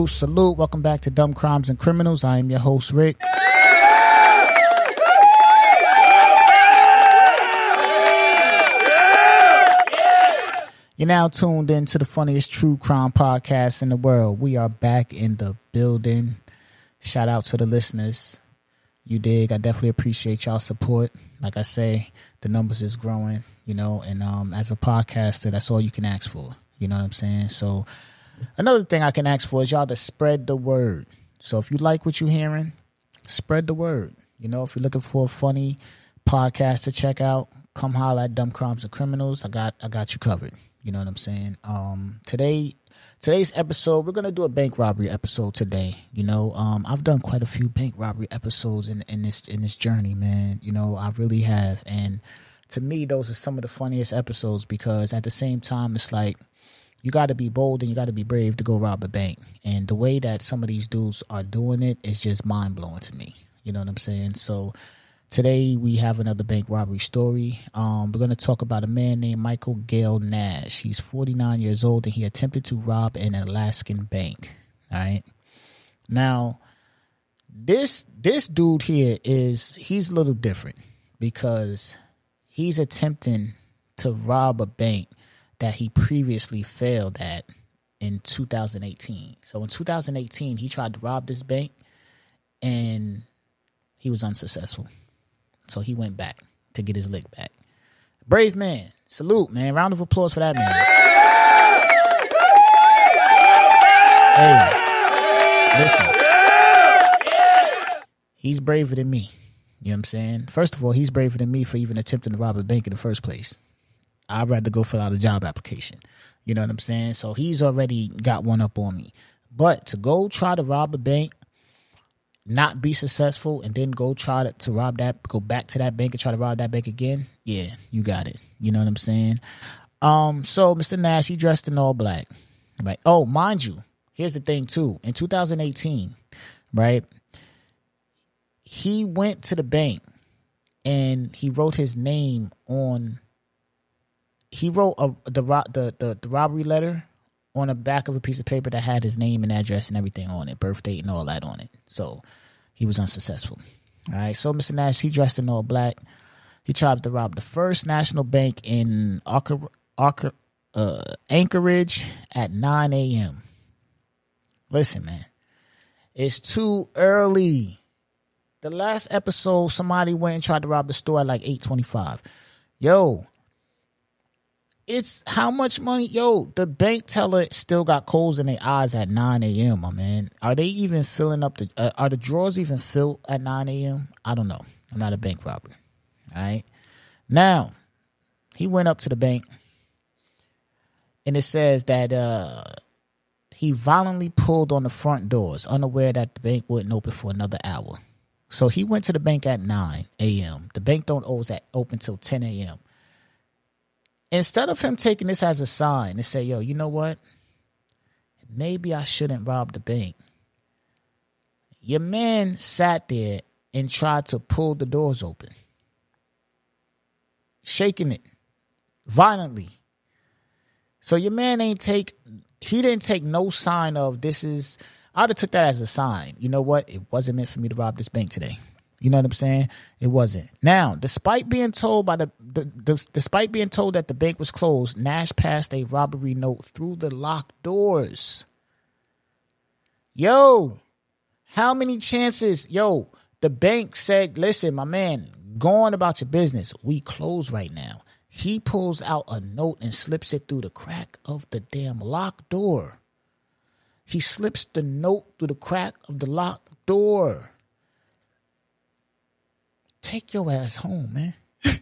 Salute, salute. Welcome back to Dumb Crimes and Criminals. I am your host, Rick. You're now tuned in to the funniest true crime podcast in the world. We are back in the building. Shout out to the listeners. You dig? I definitely appreciate y'all support. Like I say, the numbers is growing, you know, and um as a podcaster, that's all you can ask for. You know what I'm saying? So another thing I can ask for is y'all to spread the word. So if you like what you're hearing, spread the word. You know, if you're looking for a funny podcast to check out, come holler at Dumb Crimes and Criminals. I got I got you covered. You know what I'm saying? Um today today's episode, we're gonna do a bank robbery episode today. You know, um I've done quite a few bank robbery episodes in, in this in this journey, man. You know, I really have. And to me those are some of the funniest episodes because at the same time it's like you got to be bold and you got to be brave to go rob a bank. And the way that some of these dudes are doing it is just mind blowing to me. You know what I'm saying? So today we have another bank robbery story. Um, we're going to talk about a man named Michael Gale Nash. He's 49 years old and he attempted to rob an Alaskan bank. All right. Now, this this dude here is he's a little different because he's attempting to rob a bank that he previously failed at in 2018. So in 2018, he tried to rob this bank and he was unsuccessful. So he went back to get his lick back. Brave man. Salute, man. Round of applause for that man. Hey, listen. He's braver than me. You know what I'm saying? First of all, he's braver than me for even attempting to rob a bank in the first place. I'd rather go fill out a job application. You know what I'm saying? So he's already got one up on me. But to go try to rob a bank, not be successful, and then go try to, to rob that, go back to that bank and try to rob that bank again, yeah, you got it. You know what I'm saying? Um, so Mr. Nash, he dressed in all black. Right. Oh, mind you, here's the thing too. In 2018, right, he went to the bank and he wrote his name on he wrote a, the, the the the robbery letter on the back of a piece of paper that had his name and address and everything on it, birth date and all that on it. So he was unsuccessful. All right. So Mr. Nash, he dressed in all black. He tried to rob the first national bank in Arca, uh, Anchorage at 9 a.m. Listen, man, it's too early. The last episode, somebody went and tried to rob the store at like 8:25. Yo, it's how much money? Yo, the bank teller still got coals in their eyes at 9 a.m., my man. Are they even filling up the, uh, are the drawers even filled at 9 a.m.? I don't know. I'm not a bank robber. All right. Now, he went up to the bank and it says that, uh, he violently pulled on the front doors, unaware that the bank wouldn't open for another hour. So he went to the bank at 9 a.m. The bank don't always open till 10 a.m instead of him taking this as a sign and say, yo, you know what? Maybe I shouldn't rob the bank. Your man sat there and tried to pull the doors open, shaking it violently. So your man ain't take he didn't take no sign of this is I'd have took that as a sign. You know what? It wasn't meant for me to rob this bank today. You know what I'm saying? It wasn't. Now, despite being told by the, the, the, despite being told that the bank was closed, Nash passed a robbery note through the locked doors. Yo, how many chances? Yo, the bank said, "Listen, my man, go on about your business. We close right now." He pulls out a note and slips it through the crack of the damn locked door. He slips the note through the crack of the locked door. Take your ass home, man.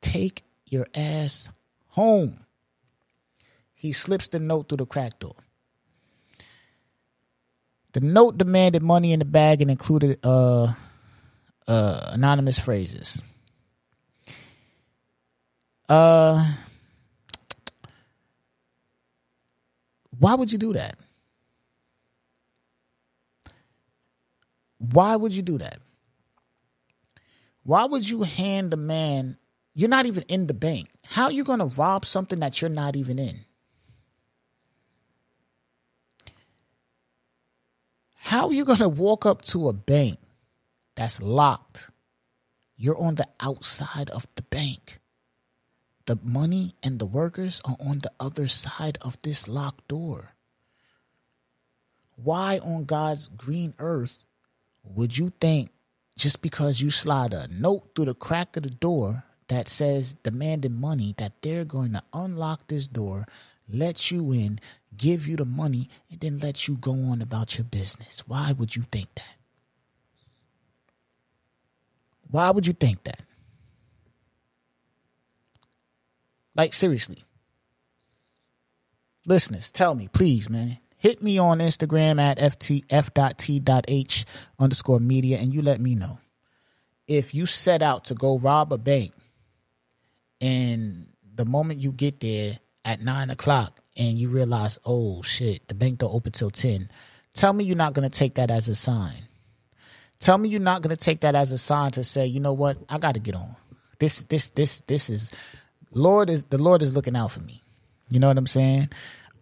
Take your ass home. He slips the note through the crack door. The note demanded money in the bag and included uh, uh, anonymous phrases. Uh, why would you do that? Why would you do that? Why would you hand the man? You're not even in the bank. How are you going to rob something that you're not even in? How are you going to walk up to a bank that's locked? You're on the outside of the bank. The money and the workers are on the other side of this locked door. Why on God's green earth would you think just because you slide a note through the crack of the door that says demanding money that they're going to unlock this door, let you in, give you the money, and then let you go on about your business? Why would you think that? Why would you think that? Like, seriously. Listeners, tell me, please, man. Hit me on Instagram at ft, underscore media and you let me know. If you set out to go rob a bank and the moment you get there at nine o'clock and you realize, oh shit, the bank don't open till 10, tell me you're not going to take that as a sign. Tell me you're not going to take that as a sign to say, you know what, I got to get on. This, this, this, this is Lord is the Lord is looking out for me. You know what I'm saying?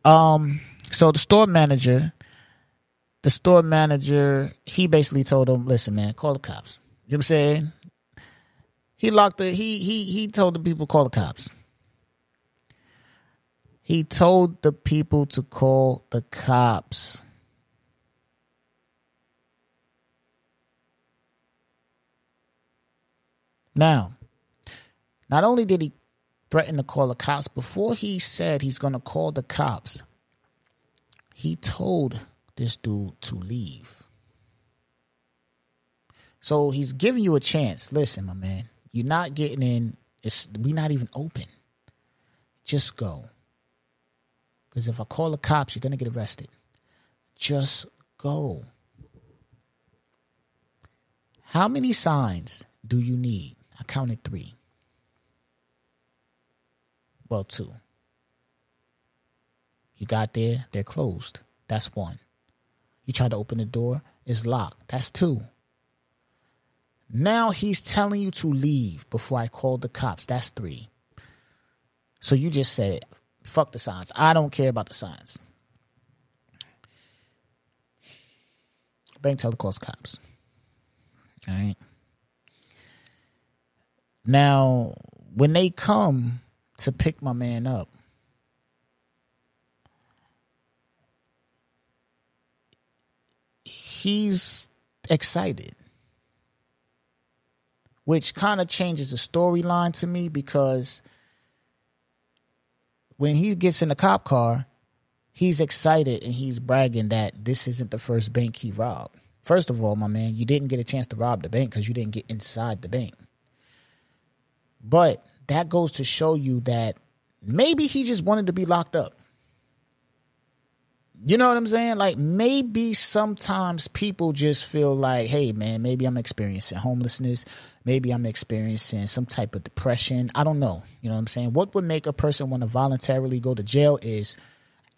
Um, so the store manager, the store manager, he basically told him, "Listen, man, call the cops." You know what I'm saying? He locked the he he he told the people call the cops. He told the people to call the cops. Now, not only did he threaten to call the cops, before he said he's going to call the cops, he told this dude to leave. So he's giving you a chance. Listen, my man, you're not getting in. It's we not even open. Just go. Because if I call the cops, you're gonna get arrested. Just go. How many signs do you need? I counted three. Well, two. You got there, they're closed. That's one. You try to open the door, it's locked. That's two. Now he's telling you to leave before I call the cops. That's three. So you just said, fuck the signs. I don't care about the signs. Bank teller calls cops. All right. Now, when they come, to pick my man up. He's excited, which kind of changes the storyline to me because when he gets in the cop car, he's excited and he's bragging that this isn't the first bank he robbed. First of all, my man, you didn't get a chance to rob the bank because you didn't get inside the bank. But that goes to show you that maybe he just wanted to be locked up. You know what I'm saying? Like maybe sometimes people just feel like, hey man, maybe I'm experiencing homelessness, maybe I'm experiencing some type of depression. I don't know. You know what I'm saying? What would make a person want to voluntarily go to jail is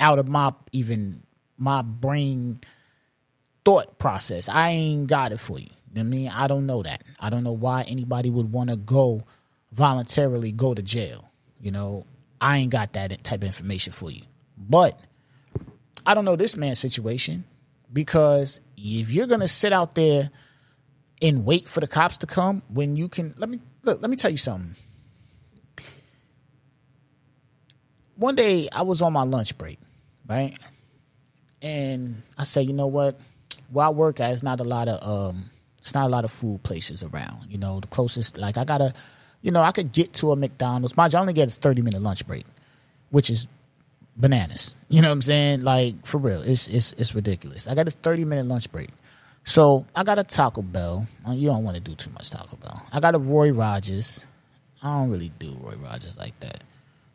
out of my even my brain thought process. I ain't got it for you. I mean, I don't know that. I don't know why anybody would want to go voluntarily go to jail. You know, I ain't got that type of information for you. But I don't know this man's situation because if you're gonna sit out there and wait for the cops to come when you can let me look, let me tell you something. One day I was on my lunch break, right? And I said, you know what? Where I work at, not a lot of um it's not a lot of food places around. You know, the closest like I gotta you know, I could get to a McDonald's. Mind you, I only get a 30 minute lunch break, which is bananas. You know what I'm saying? Like for real, it's it's it's ridiculous. I got a 30 minute lunch break. So I got a Taco Bell. Uh, you don't want to do too much Taco Bell. I got a Roy Rogers. I don't really do Roy Rogers like that.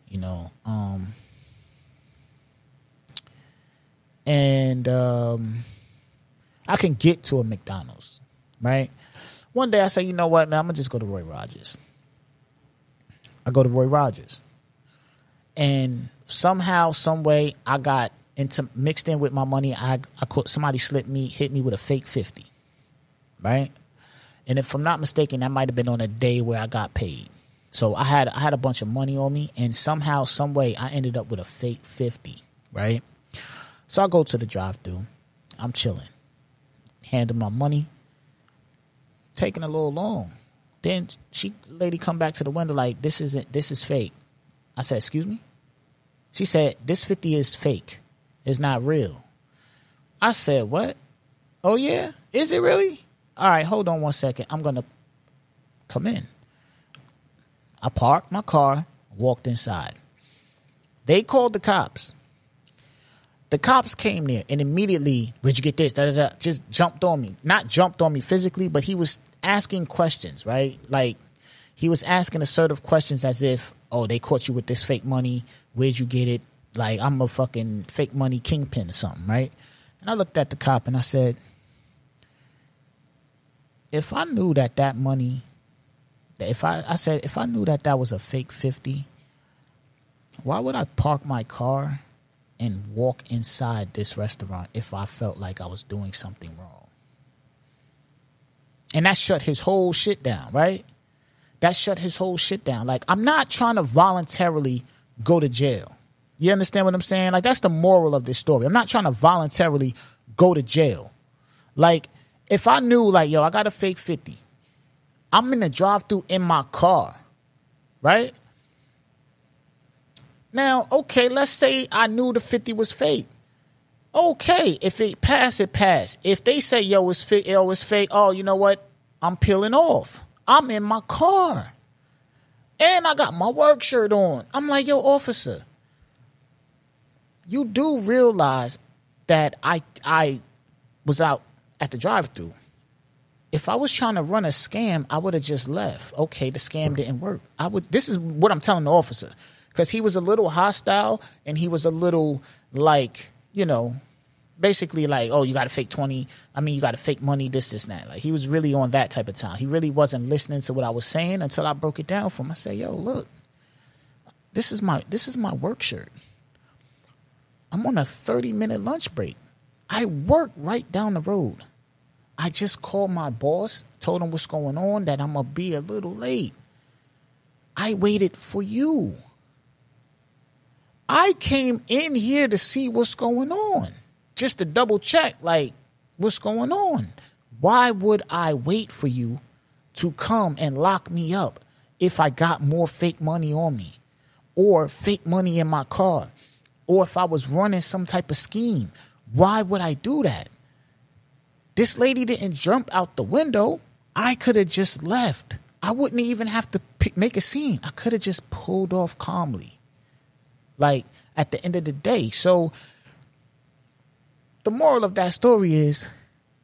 You know. Um and um I can get to a McDonald's, right? One day I say, you know what, man, I'm gonna just go to Roy Rogers. I go to Roy Rogers. And somehow, some way, I got into mixed in with my money. I I caught somebody slipped me, hit me with a fake fifty, right? And if I'm not mistaken, that might have been on a day where I got paid. So I had I had a bunch of money on me, and somehow, some way, I ended up with a fake fifty, right? So I go to the drive-through. I'm chilling. handing my money. Taking a little long. Then she lady come back to the window like this isn't this is fake. I said, excuse me? She said, This 50 is fake. It's not real. I said, What? Oh yeah? Is it really? All right, hold on one second. I'm gonna come in. I parked my car, walked inside. They called the cops. The cops came there and immediately, where'd you get this? Da, da, da, just jumped on me. Not jumped on me physically, but he was asking questions, right? Like he was asking assertive questions as if, oh, they caught you with this fake money. Where'd you get it? Like I'm a fucking fake money kingpin or something, right? And I looked at the cop and I said, if I knew that that money, if I, I said, if I knew that that was a fake 50, why would I park my car and walk inside this restaurant if I felt like I was doing something wrong? And that shut his whole shit down, right? That shut his whole shit down. Like, I'm not trying to voluntarily go to jail. You understand what I'm saying? Like, that's the moral of this story. I'm not trying to voluntarily go to jail. Like, if I knew, like, yo, I got a fake 50, I'm in the drive through in my car, right? Now, okay, let's say I knew the 50 was fake. Okay, if it passed, it passed. If they say, yo, it's fake, yo, it's fake, oh, you know what? I'm peeling off. I'm in my car. And I got my work shirt on. I'm like, yo, officer, you do realize that I I was out at the drive through. If I was trying to run a scam, I would have just left. Okay, the scam didn't work. I would this is what I'm telling the officer. Because he was a little hostile and he was a little like, you know, basically like, oh, you got to fake 20. I mean, you got to fake money, this, this, and that. Like, he was really on that type of time. He really wasn't listening to what I was saying until I broke it down for him. I said, yo, look, this is my, this is my work shirt. I'm on a 30 minute lunch break. I work right down the road. I just called my boss, told him what's going on, that I'm going to be a little late. I waited for you. I came in here to see what's going on just to double check, like, what's going on? Why would I wait for you to come and lock me up if I got more fake money on me or fake money in my car or if I was running some type of scheme? Why would I do that? This lady didn't jump out the window. I could have just left. I wouldn't even have to make a scene. I could have just pulled off calmly. Like at the end of the day. So the moral of that story is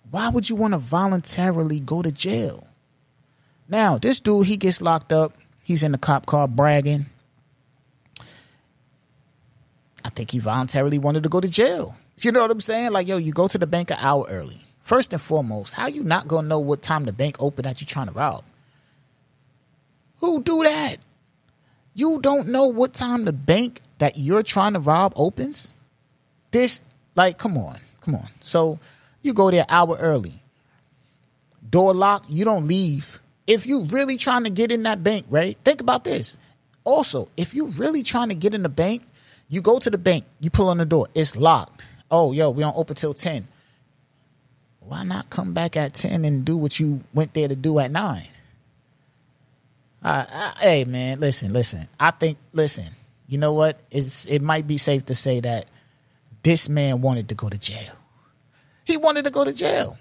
why would you want to voluntarily go to jail? Now, this dude, he gets locked up. He's in the cop car bragging. I think he voluntarily wanted to go to jail. You know what I'm saying? Like, yo, you go to the bank an hour early. First and foremost, how you not gonna know what time the bank open that you trying to rob? Who do that? You don't know what time the bank that you're trying to rob opens? This, like, come on. Come on. So you go there hour early. Door lock, you don't leave. If you really trying to get in that bank, right? Think about this. Also, if you really trying to get in the bank, you go to the bank, you pull on the door, it's locked. Oh, yo, we don't open till 10. Why not come back at 10 and do what you went there to do at 9? Uh, hey, man, listen, listen. I think, listen, you know what? It's, it might be safe to say that this man wanted to go to jail. He wanted to go to jail.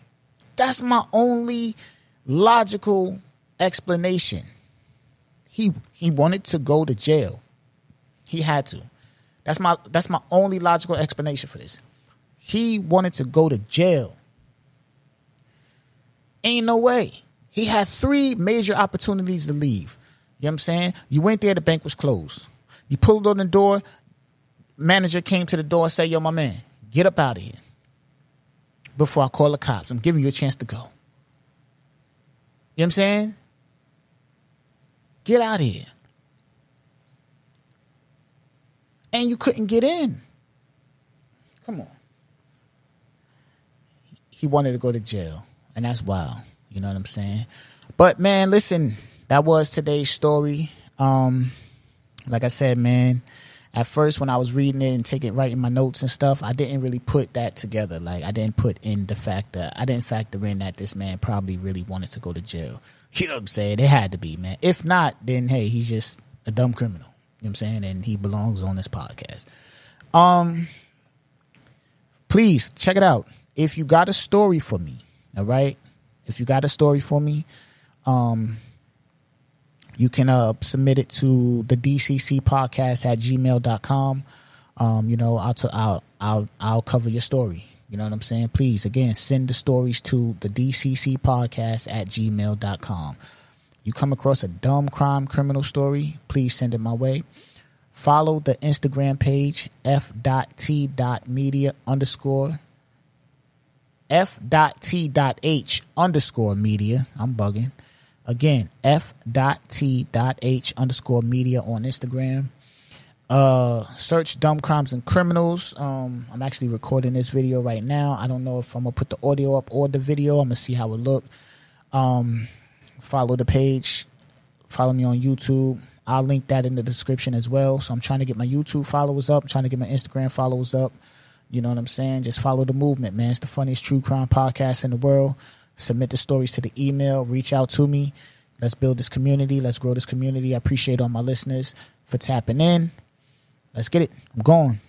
That's my only logical explanation. He he wanted to go to jail. He had to. That's my that's my only logical explanation for this. He wanted to go to jail. Ain't no way. He had three major opportunities to leave. You know what I'm saying? You went there, the bank was closed. You pulled on the door, manager came to the door and said, Yo, my man, get up out of here before I call the cops. I'm giving you a chance to go. You know what I'm saying? Get out of here. And you couldn't get in. Come on. He wanted to go to jail. And that's wild. You know what I'm saying? But man, listen, that was today's story. Um, like I said, man, at first when I was reading it and taking writing my notes and stuff, I didn't really put that together. Like I didn't put in the fact that I didn't factor in that this man probably really wanted to go to jail. You know what I'm saying? It had to be, man. If not, then hey, he's just a dumb criminal. You know what I'm saying? And he belongs on this podcast. Um please check it out. If you got a story for me, all right? If you got a story for me, um you can uh, submit it to the DCC podcast at gmail.com. Um, you know, I'll, t- I'll, I'll, I'll cover your story. You know what I'm saying? Please, again, send the stories to the DCC podcast at gmail.com. You come across a dumb crime criminal story, please send it my way. Follow the Instagram page f.t.media underscore f.t.h underscore media. I'm bugging. Again, f.t.h underscore media on Instagram. Uh, search Dumb Crimes and Criminals. Um, I'm actually recording this video right now. I don't know if I'm gonna put the audio up or the video. I'm gonna see how it look. Um, follow the page. Follow me on YouTube. I'll link that in the description as well. So I'm trying to get my YouTube followers up. I'm trying to get my Instagram followers up. You know what I'm saying? Just follow the movement, man. It's the funniest true crime podcast in the world submit the stories to the email, reach out to me. Let's build this community. Let's grow this community. I appreciate all my listeners for tapping in. Let's get it. I'm going.